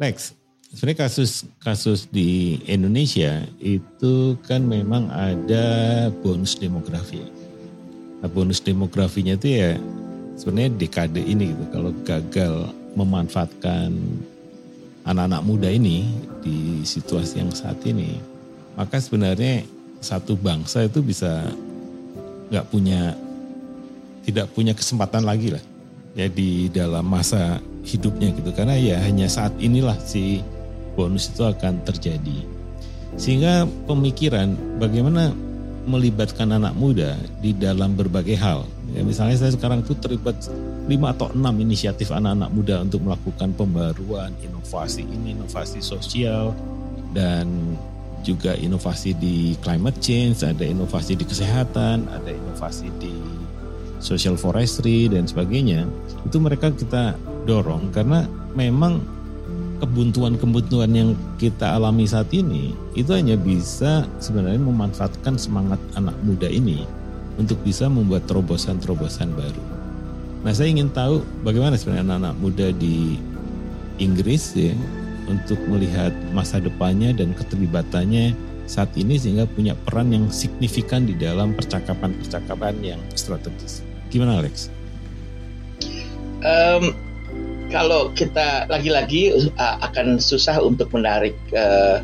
Next, sebenarnya kasus kasus di Indonesia itu kan memang ada bonus demografi. Nah, bonus demografinya itu ya sebenarnya dekade ini gitu. Kalau gagal memanfaatkan anak-anak muda ini di situasi yang saat ini, maka sebenarnya satu bangsa itu bisa nggak punya tidak punya kesempatan lagi lah ya di dalam masa hidupnya gitu. Karena ya hanya saat inilah si bonus itu akan terjadi. Sehingga pemikiran bagaimana melibatkan anak muda di dalam berbagai hal. Ya misalnya saya sekarang tuh terlibat lima atau enam inisiatif anak-anak muda untuk melakukan pembaruan inovasi ini inovasi sosial dan juga inovasi di climate change ada inovasi di kesehatan ada inovasi di social forestry dan sebagainya. Itu mereka kita dorong karena memang kebuntuan-kebuntuan yang kita alami saat ini itu hanya bisa sebenarnya memanfaatkan semangat anak muda ini untuk bisa membuat terobosan-terobosan baru. Nah saya ingin tahu bagaimana sebenarnya anak-anak muda di Inggris ya untuk melihat masa depannya dan keterlibatannya saat ini sehingga punya peran yang signifikan di dalam percakapan-percakapan yang strategis. Gimana Alex? Um, kalau kita lagi-lagi uh, akan susah untuk menarik uh,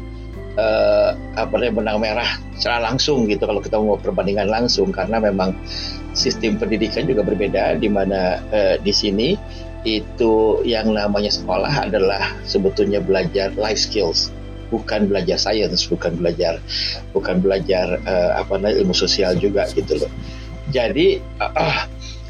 uh, apa namanya benang merah secara langsung gitu kalau kita mau perbandingan langsung. Karena memang sistem pendidikan juga berbeda di mana uh, di sini itu yang namanya sekolah adalah sebetulnya belajar life skills bukan belajar sains bukan belajar bukan belajar uh, apa namanya ilmu sosial juga gitu loh. Jadi uh,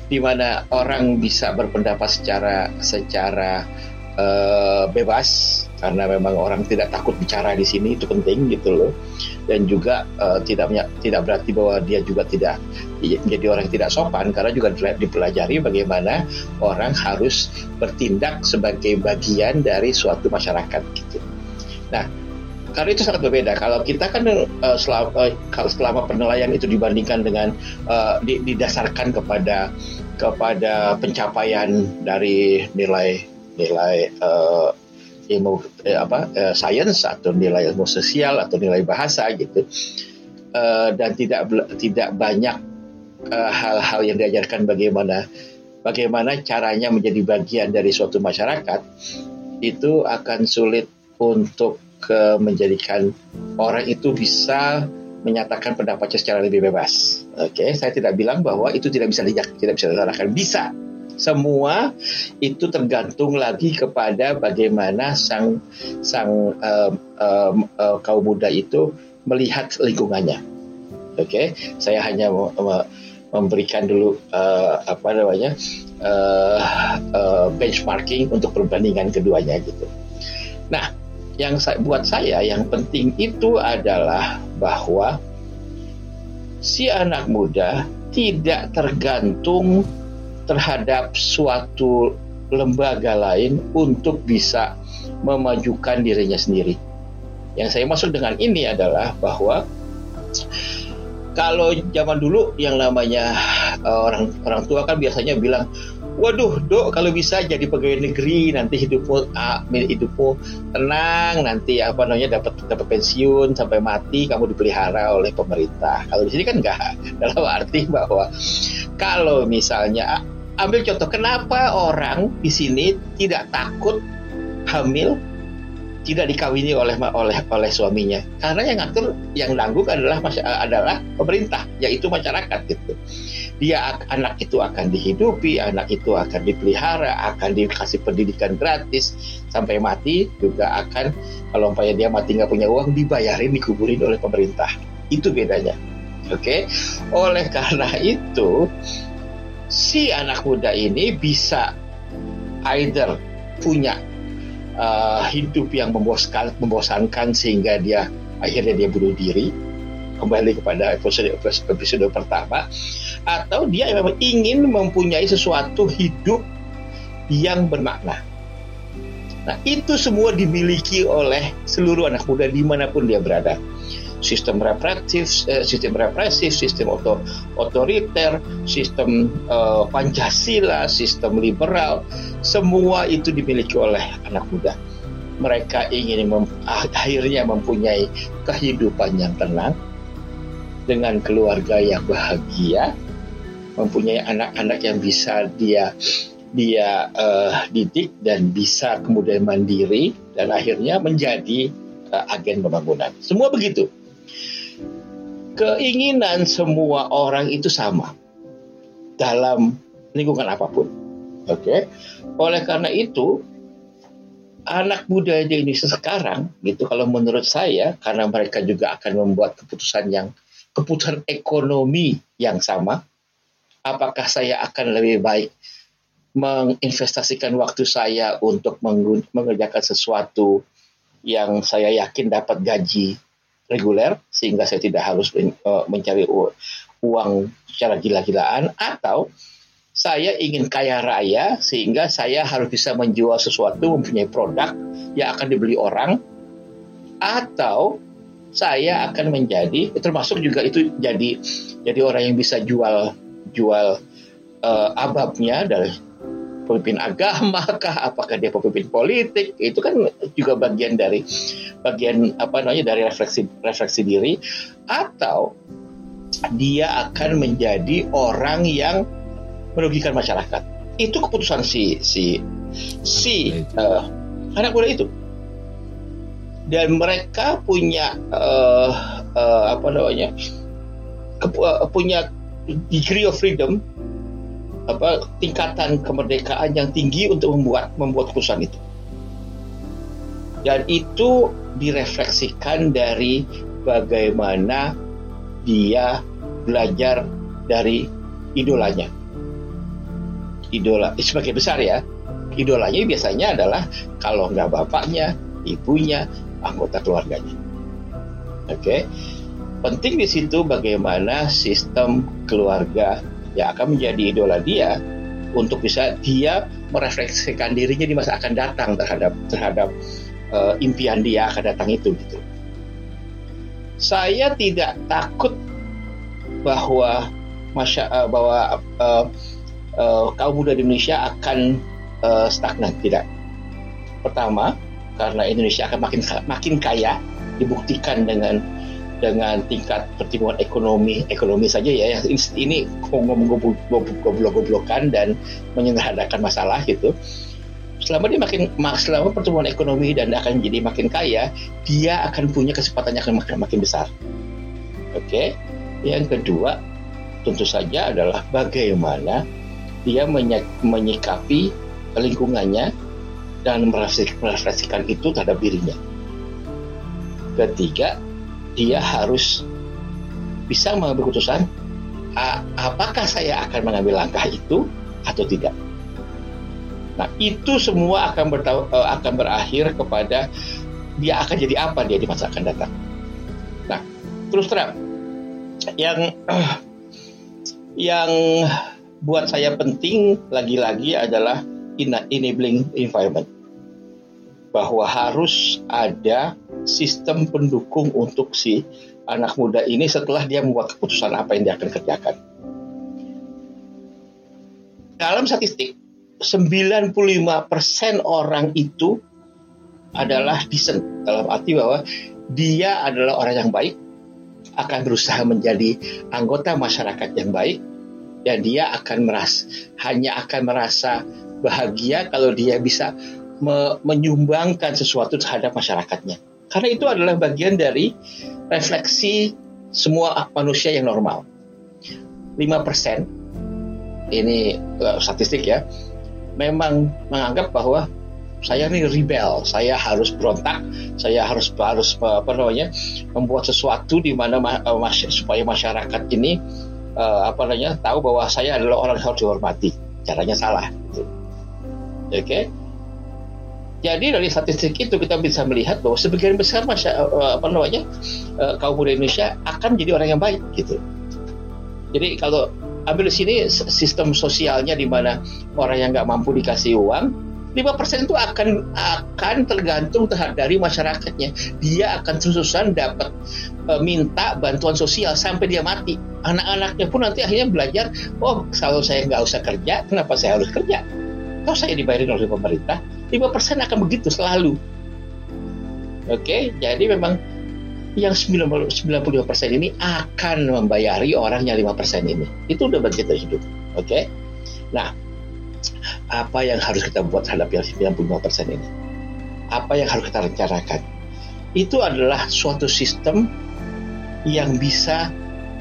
di mana orang bisa berpendapat secara secara uh, bebas karena memang orang tidak takut bicara di sini itu penting gitu loh dan juga uh, tidak tidak berarti bahwa dia juga tidak jadi orang yang tidak sopan karena juga dipelajari bagaimana orang harus bertindak sebagai bagian dari suatu masyarakat gitu. Nah, karena itu sangat berbeda. Kalau kita kan uh, selama, uh, kalau selama penilaian itu dibandingkan dengan uh, didasarkan kepada kepada pencapaian dari nilai nilai uh, ilmu eh, apa uh, sains atau nilai ilmu sosial atau nilai bahasa gitu uh, dan tidak tidak banyak hal-hal uh, yang diajarkan bagaimana bagaimana caranya menjadi bagian dari suatu masyarakat itu akan sulit untuk ke menjadikan orang itu bisa menyatakan pendapatnya secara lebih bebas. Oke, okay? saya tidak bilang bahwa itu tidak bisa dijak, tidak bisa dilakukan. Bisa. Semua itu tergantung lagi kepada bagaimana sang sang um, um, uh, kaum muda itu melihat lingkungannya. Oke, okay? saya hanya memberikan dulu uh, apa namanya uh, uh, benchmarking untuk perbandingan keduanya gitu. Nah, yang saya, buat saya yang penting itu adalah bahwa si anak muda tidak tergantung terhadap suatu lembaga lain untuk bisa memajukan dirinya sendiri. Yang saya maksud dengan ini adalah bahwa kalau zaman dulu yang namanya uh, orang orang tua kan biasanya bilang waduh dok kalau bisa jadi pegawai negeri nanti hidupmu ah, hidupmu tenang nanti apa namanya dapat dapat pensiun sampai mati kamu dipelihara oleh pemerintah. Kalau di sini kan enggak dalam arti bahwa kalau misalnya ambil contoh kenapa orang di sini tidak takut hamil tidak dikawini oleh oleh oleh suaminya? Karena yang ngatur yang nanggung adalah adalah pemerintah yaitu masyarakat gitu dia anak itu akan dihidupi, anak itu akan dipelihara, akan dikasih pendidikan gratis sampai mati juga akan kalau umpamanya dia mati nggak punya uang dibayarin dikuburin oleh pemerintah. Itu bedanya. Oke. Okay? Oleh karena itu si anak muda ini bisa either punya uh, hidup yang membosankan, membosankan sehingga dia akhirnya dia bunuh diri kembali kepada episode episode pertama atau dia memang ingin mempunyai sesuatu hidup yang bermakna. Nah, itu semua dimiliki oleh seluruh anak muda di mana pun dia berada. Sistem represif, eh, sistem represif, sistem oto, otoriter, sistem eh, Pancasila, sistem liberal, semua itu dimiliki oleh anak muda. mereka ingin mem akhirnya mempunyai kehidupan yang tenang dengan keluarga yang bahagia, mempunyai anak-anak yang bisa dia dia uh, didik dan bisa kemudian mandiri dan akhirnya menjadi uh, agen pembangunan. Semua begitu. Keinginan semua orang itu sama dalam lingkungan apa pun. Oke. Okay? Oleh karena itu anak muda di Indonesia sekarang gitu kalau menurut saya karena mereka juga akan membuat keputusan yang keputusan ekonomi yang sama apakah saya akan lebih baik menginvestasikan waktu saya untuk mengerjakan sesuatu yang saya yakin dapat gaji reguler sehingga saya tidak harus eh, mencari uang secara gila-gilaan? Atau saya ingin kaya raya sehingga saya harus bisa menjual sesuatu mempunyai produk yang akan dibeli orang? Atau saya akan menjadi termasuk juga itu jadi jadi orang yang bisa jual jual uh, ababnya dari pemimpin agama kah apakah dia pemimpin politik itu kan juga bagian dari bagian apa namanya dari refleksi refleksi diri atau dia akan menjadi orang yang merugikan masyarakat. Itu keputusan si si si uh, anak muda itu. Dan mereka punya uh, uh, apa namanya ke, uh, punya degree of freedom apa tingkatan kemerdekaan yang tinggi untuk membuat membuat keputusan itu. Dan itu direfleksikan dari bagaimana dia belajar dari idolanya idola sebagai besar ya idolanya biasanya adalah kalau nggak bapaknya ibunya anggota keluarganya oke okay? Penting di situ bagaimana sistem keluarga yang akan menjadi idola dia untuk bisa dia merefleksikan dirinya di masa akan datang terhadap terhadap uh, impian dia akan datang itu gitu. Saya tidak takut bahwa masya uh, bahwa uh, uh, kaum muda di Indonesia akan uh, stagnan tidak. Pertama, karena Indonesia akan makin makin kaya dibuktikan dengan dengan tingkat pertumbuhan ekonomi ekonomi saja ya ini ngomong goblok-goblokan dan menyederhanakan masalah gitu selama dia makin selama pertumbuhan ekonomi dan akan jadi makin kaya dia akan punya kesempatan yang akan makin, makin besar oke okay? yang kedua tentu saja adalah bagaimana dia menyikapi lingkungannya dan merefleksikan itu terhadap dirinya. Ketiga, dia harus bisa mengambil keputusan apakah saya akan mengambil langkah itu atau tidak. Nah, itu semua akan e, akan berakhir kepada dia akan jadi apa dia di masa akan datang. Nah, terus terang yang yang buat saya penting lagi-lagi adalah enabling environment. Bahwa harus ada sistem pendukung untuk si anak muda ini setelah dia membuat keputusan apa yang dia akan kerjakan. Dalam statistik, 95% orang itu adalah decent dalam arti bahwa dia adalah orang yang baik, akan berusaha menjadi anggota masyarakat yang baik, dan dia akan merasa hanya akan merasa bahagia kalau dia bisa me menyumbangkan sesuatu terhadap masyarakatnya. Karena itu adalah bagian dari refleksi semua manusia yang normal. 5% ini uh, statistik ya. Memang menganggap bahwa saya ini rebel, saya harus berontak, saya harus harus apa namanya membuat sesuatu di mana uh, supaya masyarakat ini uh, apa namanya tahu bahwa saya adalah orang yang harus dihormati. Caranya salah. Oke. Okay? Jadi dari statistik itu kita bisa melihat bahwa sebagian besar masyarakat uh, apa namanya uh, kaum muda Indonesia akan menjadi orang yang baik gitu. Jadi kalau ambil di sini sistem sosialnya di mana orang yang nggak mampu dikasih uang, 5% itu akan akan tergantung dari masyarakatnya. Dia akan sususan dapat e, minta bantuan sosial sampai dia mati. Anak-anaknya pun nanti akhirnya belajar, oh kalau saya nggak usah kerja, kenapa saya harus kerja? Kalau saya dibayarin oleh pemerintah, 5% akan begitu selalu. Oke, jadi memang yang 95% ini akan membayari orang yang 5% ini. Itu udah bagian dari hidup. Oke. Nah, apa yang harus kita buat terhadap yang 95% ini? Apa yang harus kita rencanakan? Itu adalah suatu sistem yang bisa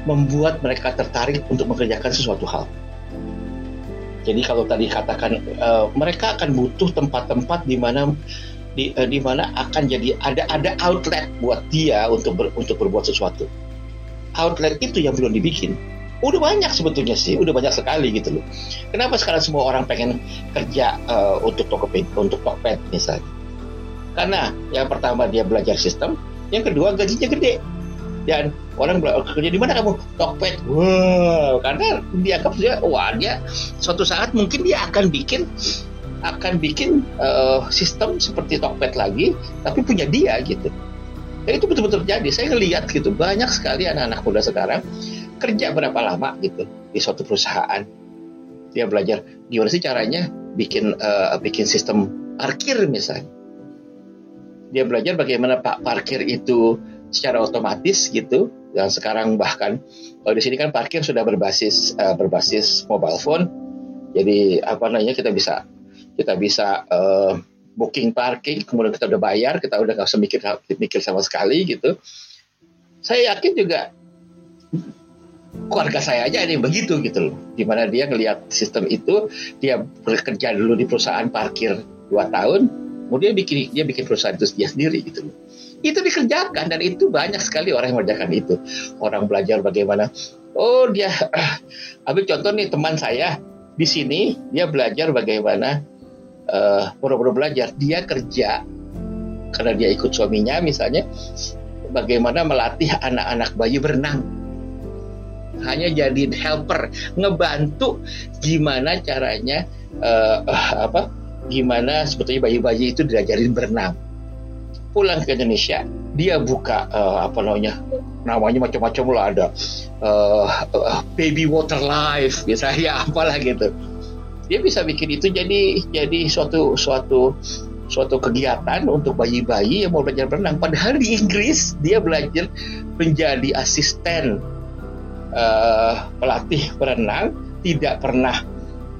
membuat mereka tertarik untuk mengerjakan sesuatu hal. Jadi kalau tadi katakan uh, mereka akan butuh tempat-tempat di mana di, uh, di mana akan jadi ada ada outlet buat dia untuk ber, untuk berbuat sesuatu. Outlet itu yang belum dibikin. Udah banyak sebetulnya sih, udah banyak sekali gitu loh. Kenapa sekarang semua orang pengen kerja uh, untuk Tokopedia, untuk Tokped misalnya? Karena yang pertama dia belajar sistem, yang kedua gajinya gede dan orang kerja di mana kamu? Tokped. Wow karena dianggap dia wah dia suatu saat mungkin dia akan bikin akan bikin uh, sistem seperti Tokped lagi tapi punya dia gitu. Dan itu betul-betul terjadi. Saya ngelihat gitu banyak sekali anak-anak muda sekarang kerja berapa lama gitu di suatu perusahaan. Dia belajar gimana sih caranya bikin uh, bikin sistem parkir misalnya. Dia belajar bagaimana pak parkir itu secara otomatis gitu. Dan sekarang bahkan kalau di sini kan parkir sudah berbasis uh, berbasis mobile phone. Jadi apa namanya kita bisa kita bisa uh, booking parking kemudian kita udah bayar kita udah nggak usah mikir mikir sama sekali gitu. Saya yakin juga keluarga saya aja yang begitu gitu loh. Di mana dia ngelihat sistem itu dia bekerja dulu di perusahaan parkir dua tahun kemudian bikin dia bikin perusahaan itu dia sendiri gitu loh itu dikerjakan dan itu banyak sekali orang yang mengerjakan itu. Orang belajar bagaimana oh dia ambil contoh nih teman saya di sini dia belajar bagaimana uh, pura-pura belajar. Dia kerja karena dia ikut suaminya misalnya bagaimana melatih anak-anak bayi berenang. Hanya jadi helper ngebantu gimana caranya uh, uh, apa gimana sebetulnya bayi-bayi itu diajarin berenang pulang ke Indonesia dia buka uh, apa namanya namanya macam-macam lah ada uh, uh, baby water life biasanya apalah gitu. Dia bisa bikin itu jadi jadi suatu suatu suatu kegiatan untuk bayi-bayi yang mau belajar berenang. Padahal di Inggris dia belajar menjadi asisten uh, pelatih berenang tidak pernah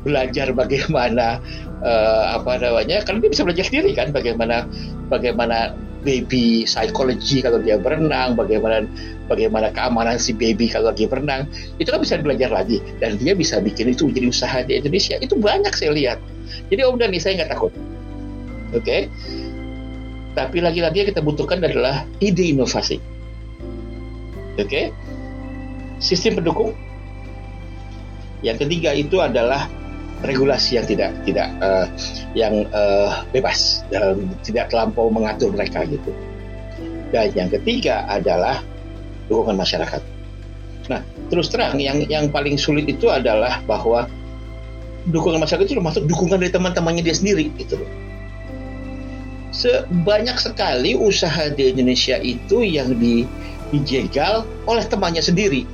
belajar bagaimana uh, apa namanya kan dia bisa belajar sendiri kan bagaimana bagaimana baby psychology kalau dia berenang, bagaimana bagaimana keamanan si baby kalau lagi berenang, itu kan bisa belajar lagi dan dia bisa bikin itu menjadi usaha di Indonesia. Itu banyak saya lihat. Jadi Om Dani saya nggak takut. Oke. Okay? Tapi lagi-lagi yang kita butuhkan adalah ide inovasi. Oke. Okay? Sistem pendukung. Yang ketiga itu adalah regulasi yang tidak tidak uh, yang uh, bebas dan tidak terlampau mengatur mereka gitu. Dan yang ketiga adalah dukungan masyarakat. Nah, terus terang yang yang paling sulit itu adalah bahwa dukungan masyarakat itu termasuk dukungan dari teman-temannya dia sendiri gitu loh. Sebanyak sekali usaha di Indonesia itu yang di, dijegal oleh temannya sendiri.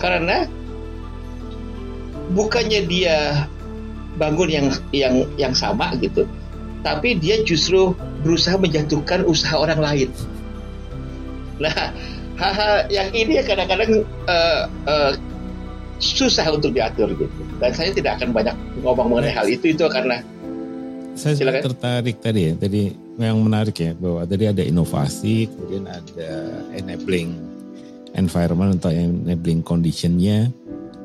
Karena bukannya dia bangun yang yang yang sama gitu tapi dia justru berusaha menjatuhkan usaha orang lain. Nah hal-hal yang ini kadang-kadang uh, uh, susah untuk diatur gitu. Dan saya tidak akan banyak ngomong mengenai hal itu itu karena saya silakan. tertarik tadi ya. Tadi yang menarik ya bahwa tadi ada inovasi kemudian ada enabling environment atau enabling conditionnya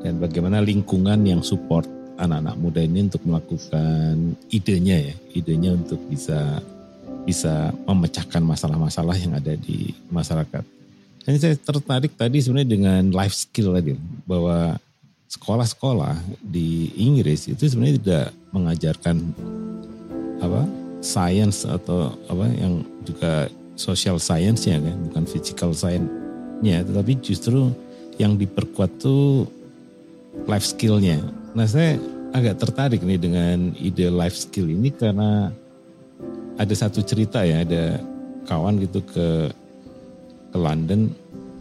dan bagaimana lingkungan yang support anak-anak muda ini untuk melakukan idenya ya, idenya untuk bisa bisa memecahkan masalah-masalah yang ada di masyarakat. Dan saya tertarik tadi sebenarnya dengan life skill tadi bahwa sekolah-sekolah di Inggris itu sebenarnya tidak mengajarkan apa science atau apa yang juga social science ya kan bukan physical science-nya tetapi justru yang diperkuat tuh life skillnya. Nah saya agak tertarik nih dengan ide life skill ini karena ada satu cerita ya, ada kawan gitu ke ke London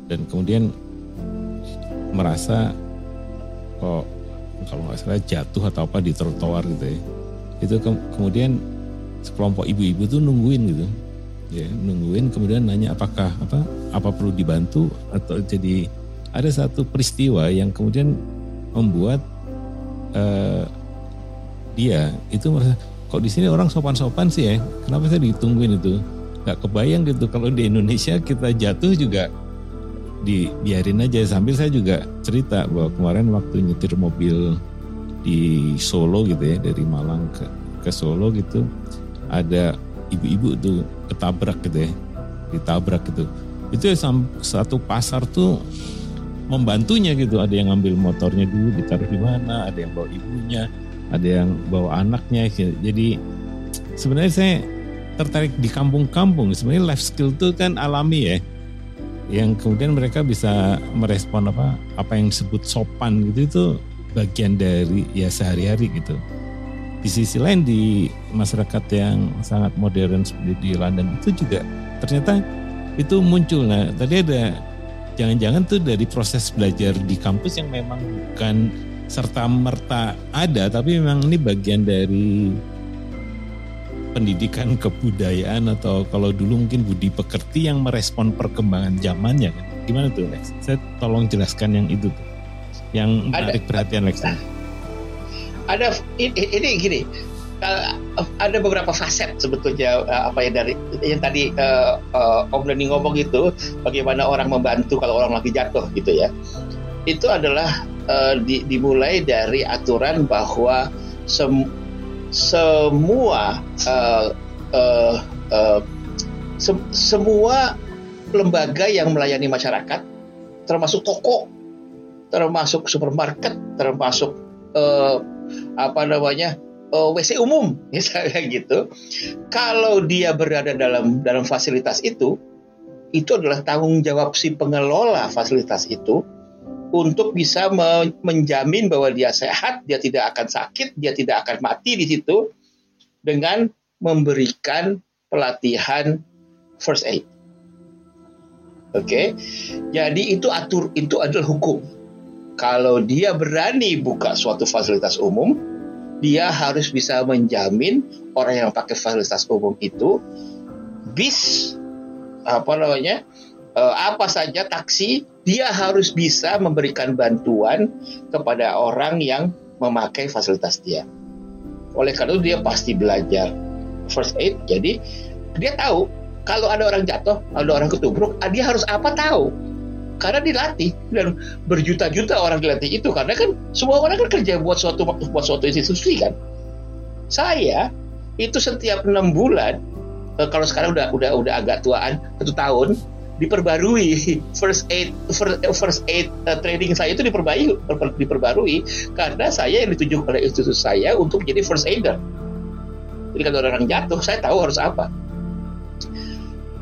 dan kemudian merasa kok kalau nggak salah jatuh atau apa di trotoar gitu ya. Itu ke, kemudian sekelompok ibu-ibu tuh nungguin gitu. ya nungguin kemudian nanya apakah apa apa perlu dibantu atau jadi ada satu peristiwa yang kemudian membuat uh, dia itu merasa kok di sini orang sopan-sopan sih ya? Kenapa saya ditungguin itu? Nggak kebayang gitu kalau di Indonesia kita jatuh juga dibiarin aja. Sambil saya juga cerita bahwa kemarin waktu nyetir mobil di Solo gitu ya dari Malang ke ke Solo gitu ada ibu-ibu tuh ketabrak gitu ya ditabrak gitu. Itu ya satu pasar tuh membantunya gitu. Ada yang ngambil motornya dulu ditaruh di mana ada yang bawa ibunya ada yang bawa anaknya. Gitu. jadi sebenarnya saya tertarik di kampung-kampung. Sebenarnya life skill itu kan alami ya. Yang kemudian mereka bisa merespon apa apa yang disebut sopan gitu itu bagian dari ya sehari-hari gitu. Di sisi lain di masyarakat yang sangat modern seperti di London itu juga ternyata itu muncul. Nah tadi ada jangan-jangan tuh dari proses belajar di kampus yang memang bukan serta merta ada tapi memang ini bagian dari pendidikan kebudayaan atau kalau dulu mungkin budi pekerti yang merespon perkembangan zamannya kan. Gimana tuh Lex? Saya tolong jelaskan yang itu tuh yang menarik perhatian Lex. Ada. Ini, ini gini ada beberapa faset sebetulnya eh, apa ya dari yang tadi uh, uh, Om Dani ngomong itu bagaimana orang membantu kalau orang lagi jatuh gitu ya. Itu adalah uh, di, dimulai dari aturan bahwa sem, semua uh, uh, uh, se, semua lembaga yang melayani masyarakat termasuk toko termasuk supermarket termasuk uh, apa namanya uh, eh, WC umum misalnya gitu. Kalau dia berada dalam dalam fasilitas itu, itu adalah tanggung jawab si pengelola fasilitas itu untuk bisa menjamin bahwa dia sehat, dia tidak akan sakit, dia tidak akan mati di situ dengan memberikan pelatihan first aid. Oke. Okay? Jadi itu atur itu adalah hukum kalau dia berani buka suatu fasilitas umum, dia harus bisa menjamin orang yang pakai fasilitas umum itu bis apa namanya uh, apa saja taksi dia harus bisa memberikan bantuan kepada orang yang memakai fasilitas dia. Oleh karena itu dia pasti belajar first aid. Jadi dia tahu kalau ada orang jatuh, ada orang ketubruk, dia harus apa tahu karena dilatih. Dan berjuta-juta orang dilatih itu. Karena kan semua orang kan kerja buat suatu buat suatu institusi kan? Saya itu setiap enam bulan eh, kalau sekarang udah udah udah agak tuaan satu tahun diperbarui. First aid first, first aid uh, training saya itu diperbarui diperbarui. Karena saya yang ditunjuk oleh institusi saya untuk jadi first aider. Jadi kalau orang jatuh saya tahu harus apa.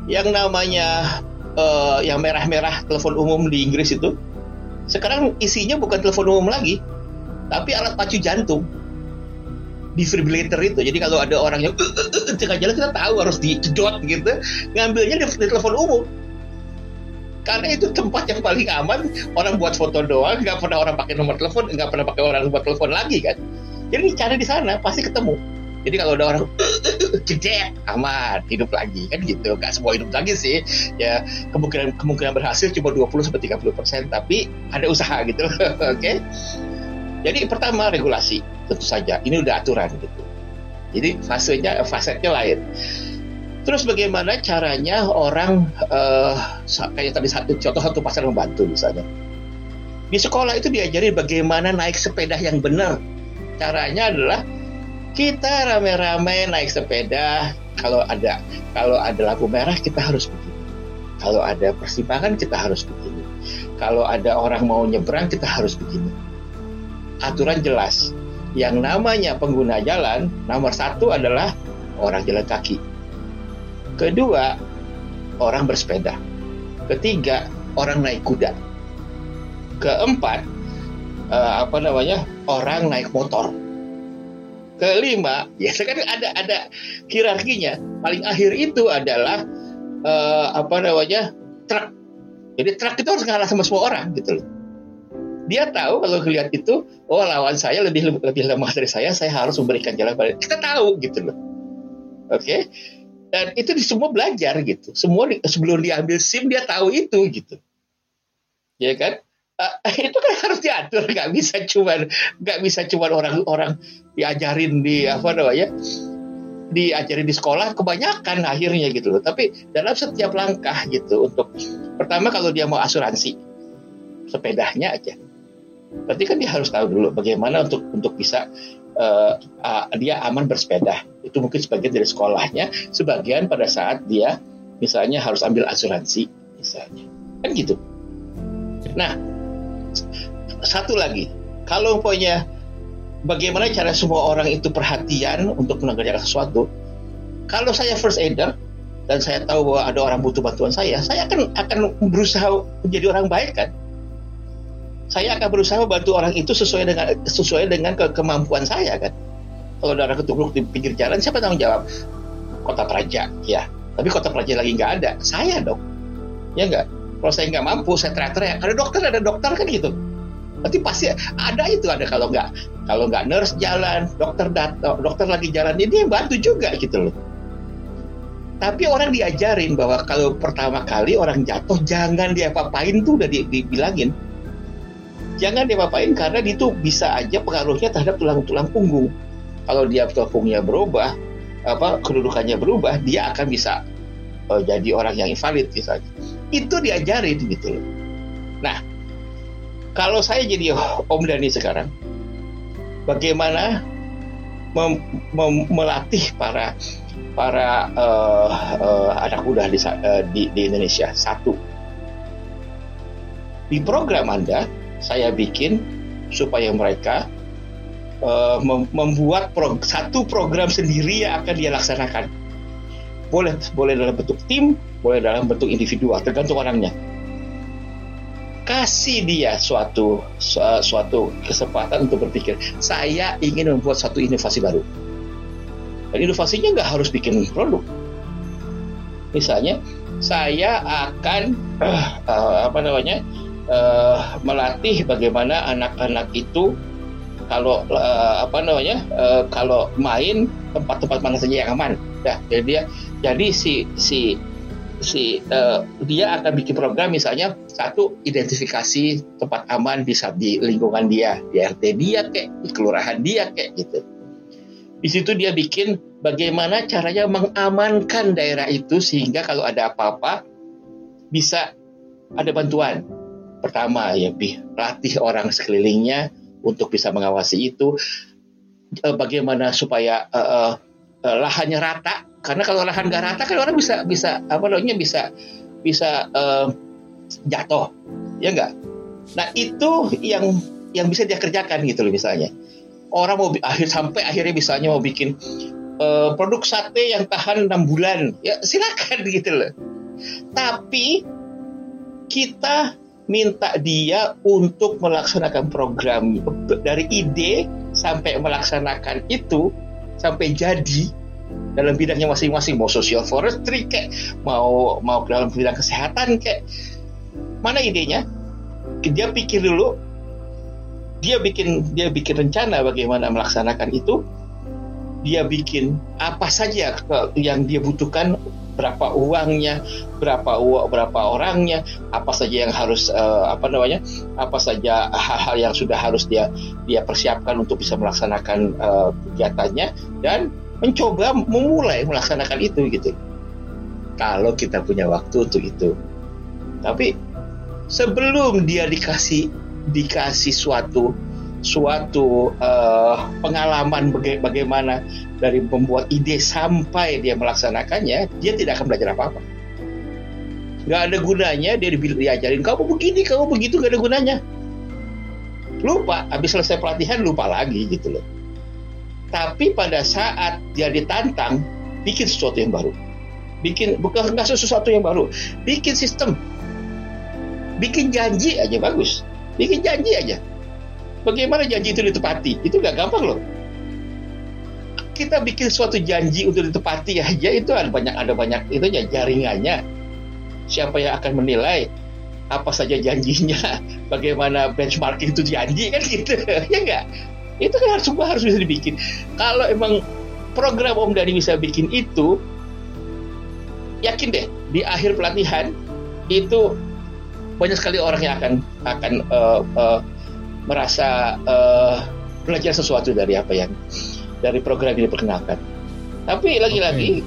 Yang namanya uh, yang merah-merah telepon umum di Inggris itu sekarang isinya bukan telepon umum lagi tapi alat pacu jantung. Defibrillator itu. Jadi kalau ada orang yang uh, uh, tengah jalan kita tahu harus dicedot gitu ngambilnya di, di telepon umum. Karena itu tempat yang paling aman orang buat foto doang nggak pernah orang pakai nomor telepon nggak pernah pakai orang buat telepon lagi kan? Jadi cari di sana pasti ketemu jadi kalau ada orang jedek aman hidup lagi. Kan gitu. Nggak semua hidup lagi sih. Ya kemungkinan kemungkinan berhasil cuma 20 sampai 30 persen. Tapi ada usaha gitu. Oke? Okay? jadi pertama regulasi. Tentu saja. Ini udah aturan gitu. Jadi fasenya fasetnya lain. Terus bagaimana caranya orang uh, kayak tadi satu contoh satu pasar membantu misalnya. Di sekolah itu diajari bagaimana naik sepeda yang benar. Caranya adalah kita rame-rame naik sepeda. Kalau ada kalau ada lampu merah kita harus begini. Kalau ada persimpangan kita harus begini. Kalau ada orang mau nyebrang kita harus begini. Aturan jelas. Yang namanya pengguna jalan nomor satu adalah orang jalan kaki. Kedua orang bersepeda. Ketiga orang naik kuda. Keempat uh, apa namanya orang naik motor kelima ya kan ada ada hierarkinya. Paling akhir itu adalah uh, apa namanya truk. Jadi truk itu harus ngalah sama semua orang gitu loh. Dia tahu kalau lihat itu oh lawan saya lebih lebih lemah dari saya saya harus memberikan jalan balik. Kita tahu gitu loh. Oke? Okay? dan itu di semua belajar gitu. Semua di, sebelum diambil sim dia tahu itu gitu. Ya kan uh, itu kan harus diatur nggak bisa cuma nggak bisa cuma orang-orang diajarin di apa namanya diajarin di sekolah kebanyakan akhirnya gitu loh tapi dalam setiap langkah gitu untuk pertama kalau dia mau asuransi sepedanya aja berarti kan dia harus tahu dulu bagaimana untuk untuk bisa uh, uh, dia aman bersepeda. Itu mungkin sebagian dari sekolahnya, sebagian pada saat dia misalnya harus ambil asuransi misalnya. Kan gitu. Nah, satu lagi, kalau punya bagaimana cara semua orang itu perhatian untuk mengerjakan sesuatu, kalau saya first aider dan saya tahu bahwa ada orang butuh bantuan saya, saya akan akan berusaha menjadi orang baik kan saya akan berusaha membantu orang itu sesuai dengan sesuai dengan ke kemampuan saya kan. Kalau ada orang di pinggir jalan, siapa tanggung jawab? Kota Praja, ya. Tapi kota Praja lagi nggak ada, saya dong. Ya nggak. Kalau saya nggak mampu, saya teriak-teriak. Ada dokter, ada dokter kan gitu. Nanti pasti ada itu ada kalau nggak kalau nggak nurse jalan, dokter datang, dokter lagi jalan, ini yang bantu juga gitu loh. Tapi orang diajarin bahwa kalau pertama kali orang jatuh jangan dia papain tuh udah dibilangin jangan diapa-apain karena itu bisa aja pengaruhnya terhadap tulang-tulang punggung. Kalau dia punggungnya berubah, apa kedudukannya berubah, dia akan bisa uh, jadi orang yang invalid misalnya. Itu diajarin gitu loh. Nah, kalau saya jadi Om Dani sekarang, bagaimana mem mem melatih para para uh, uh, anak muda di, uh, di, di Indonesia? Satu, di program Anda saya bikin supaya mereka uh, membuat pro satu program sendiri yang akan dia laksanakan. Boleh boleh dalam bentuk tim, boleh dalam bentuk individual, tergantung orangnya. Kasih dia suatu suatu kesempatan untuk berpikir, saya ingin membuat satu inovasi baru. Dan inovasinya nggak harus bikin produk. Misalnya, saya akan uh, uh, apa namanya uh, melatih bagaimana anak-anak itu kalau uh, apa namanya uh, kalau main tempat-tempat mana saja yang aman. Nah, jadi dia jadi si si si uh, dia akan bikin program misalnya satu identifikasi tempat aman di di lingkungan dia di RT dia kayak di kelurahan dia kayak gitu. Di situ dia bikin bagaimana caranya mengamankan daerah itu sehingga kalau ada apa-apa bisa ada bantuan pertama ya latih orang sekelilingnya untuk bisa mengawasi itu uh, bagaimana supaya uh, uh, lahannya rata karena kalau lahan nggak rata kan orang bisa bisa apa namanya bisa bisa uh, jatuh. Ya enggak nah itu yang yang bisa dia kerjakan gitu loh misalnya. Orang mau akhir sampai akhirnya misalnya mau bikin uh, produk sate yang tahan enam bulan. Ya silakan gitu loh. Tapi kita minta dia untuk melaksanakan program. Dari ide sampai melaksanakan itu sampai jadi dalam bidangnya masing-masing. Mau social forestry kayak mau mau dalam bidang kesehatan kayak mana idenya? Dia pikir dulu dia bikin dia bikin rencana bagaimana melaksanakan itu. Dia bikin apa saja yang dia butuhkan berapa uangnya, berapa uang, berapa orangnya, apa saja yang harus uh, apa namanya, apa saja hal-hal yang sudah harus dia dia persiapkan untuk bisa melaksanakan uh, kegiatannya. Dan mencoba memulai melaksanakan itu gitu. Kalau kita punya waktu untuk itu. Tapi sebelum dia dikasih dikasih suatu suatu uh, pengalaman baga bagaimana dari membuat ide sampai dia melaksanakannya, dia tidak akan belajar apa-apa. Gak ada gunanya dia diajarin kamu begini, kamu begitu gak ada gunanya. Lupa, habis selesai pelatihan lupa lagi gitu loh. Tapi pada saat dia ditantang, bikin sesuatu yang baru. Bikin bukan nggak sesuatu yang baru, bikin sistem, bikin janji aja bagus, bikin janji aja Bagaimana janji itu ditepati? Itu gak gampang loh. Kita bikin suatu janji untuk ditepati aja itu ada banyak ada banyak itu ya jaringannya. Siapa yang akan menilai apa saja janjinya, bagaimana benchmark itu janji kan gitu, ya enggak? Itu kan harus semua harus bisa dibikin. Kalau emang program Om Dani bisa bikin itu, yakin deh di akhir pelatihan itu banyak sekali orang yang akan akan uh, uh, merasa uh, belajar sesuatu dari apa yang dari program ini diperkenalkan. Tapi lagi-lagi,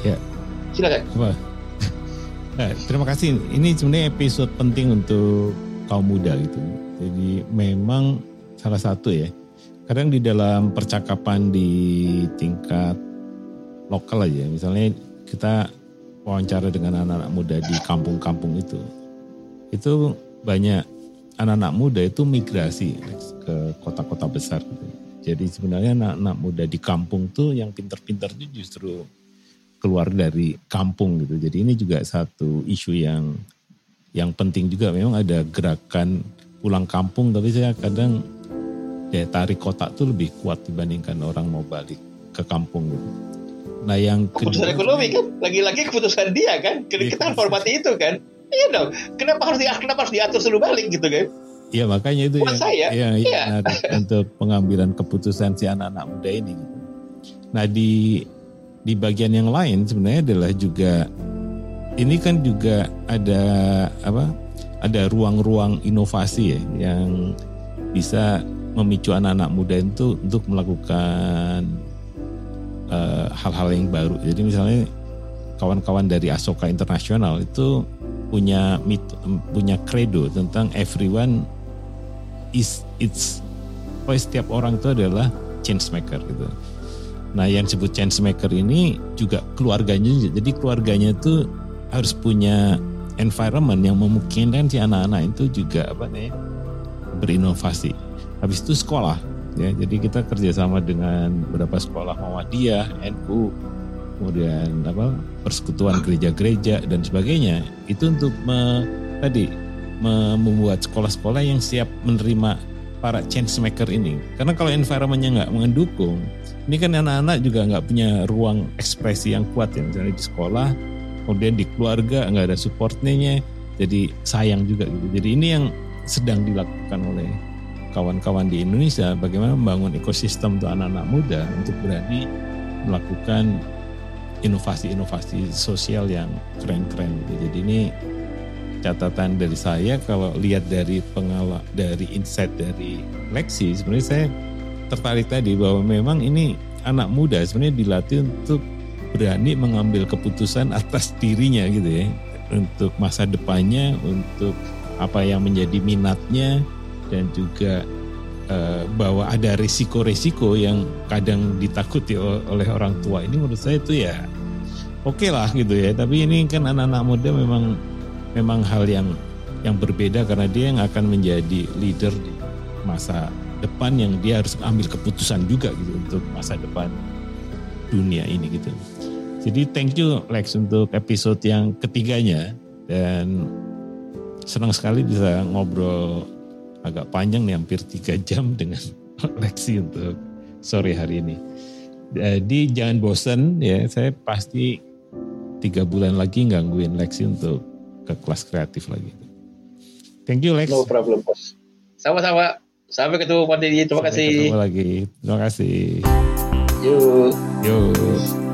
okay. ya, silakan. Apa? Nah, terima kasih. Ini sebenarnya episode penting untuk kaum muda gitu. Jadi memang salah satu ya. Kadang di dalam percakapan di tingkat lokal aja, misalnya kita wawancara dengan anak-anak muda di kampung-kampung itu, itu banyak anak-anak muda itu migrasi ke kota-kota besar. Gitu. Jadi sebenarnya anak-anak muda di kampung tuh yang pinter-pinter itu justru keluar dari kampung gitu. Jadi ini juga satu isu yang yang penting juga. Memang ada gerakan pulang kampung, tapi saya kadang daya tarik kota tuh lebih kuat dibandingkan orang mau balik ke kampung gitu. Nah yang keputusan kedua, ekonomi kan, lagi-lagi keputusan dia kan, kita iya, hormati itu kan. Iya dong, kenapa harus di, kenapa harus diatur seluruh balik gitu kan? Iya makanya itu Buat yang, saya, yang, iya. yang untuk pengambilan keputusan si anak-anak muda ini. Gitu. Nah di di bagian yang lain sebenarnya adalah juga ini kan juga ada apa? Ada ruang-ruang inovasi ya yang bisa memicu anak-anak muda itu untuk melakukan eh, hal-hal uh, yang baru. Jadi misalnya kawan-kawan dari Asoka Internasional itu punya mit, punya credo tentang everyone is it's oh, setiap orang itu adalah change maker gitu. Nah yang disebut change maker ini juga keluarganya jadi keluarganya itu harus punya environment yang memungkinkan si anak-anak itu juga apa nih berinovasi habis itu sekolah ya. Jadi kita kerjasama dengan beberapa sekolah Muhammadiyah NU kemudian apa persekutuan gereja-gereja dan sebagainya. Itu untuk me, tadi me, membuat sekolah-sekolah yang siap menerima para change maker ini. Karena kalau environmentnya nggak mendukung ini kan anak-anak juga nggak punya ruang ekspresi yang kuat ya. Misalnya di sekolah kemudian di keluarga nggak ada supportnya jadi sayang juga gitu. Jadi ini yang sedang dilakukan oleh kawan-kawan di Indonesia bagaimana membangun ekosistem untuk anak-anak muda untuk berani melakukan inovasi-inovasi sosial yang keren-keren. Jadi ini catatan dari saya kalau lihat dari pengalaman dari insight dari Lexi sebenarnya saya tertarik tadi bahwa memang ini anak muda sebenarnya dilatih untuk berani mengambil keputusan atas dirinya gitu ya untuk masa depannya untuk apa yang menjadi minatnya dan juga uh, bahwa ada risiko-risiko yang kadang ditakuti oleh orang tua. Ini menurut saya itu ya oke okay lah gitu ya. Tapi ini kan anak-anak muda memang memang hal yang yang berbeda karena dia yang akan menjadi leader di masa depan yang dia harus ambil keputusan juga gitu untuk masa depan dunia ini gitu. Jadi thank you Lex untuk episode yang ketiganya. Dan senang sekali bisa ngobrol agak panjang nih hampir tiga jam dengan Lexi untuk sore hari ini. Jadi jangan bosen ya, saya pasti tiga bulan lagi gangguin Lexi untuk ke kelas kreatif lagi. Thank you Lex. No problem bos. Sama-sama. Sampai ketemu Pak Terima Sampai kasih. Ketemu lagi. Terima kasih. Yuk. Yuk.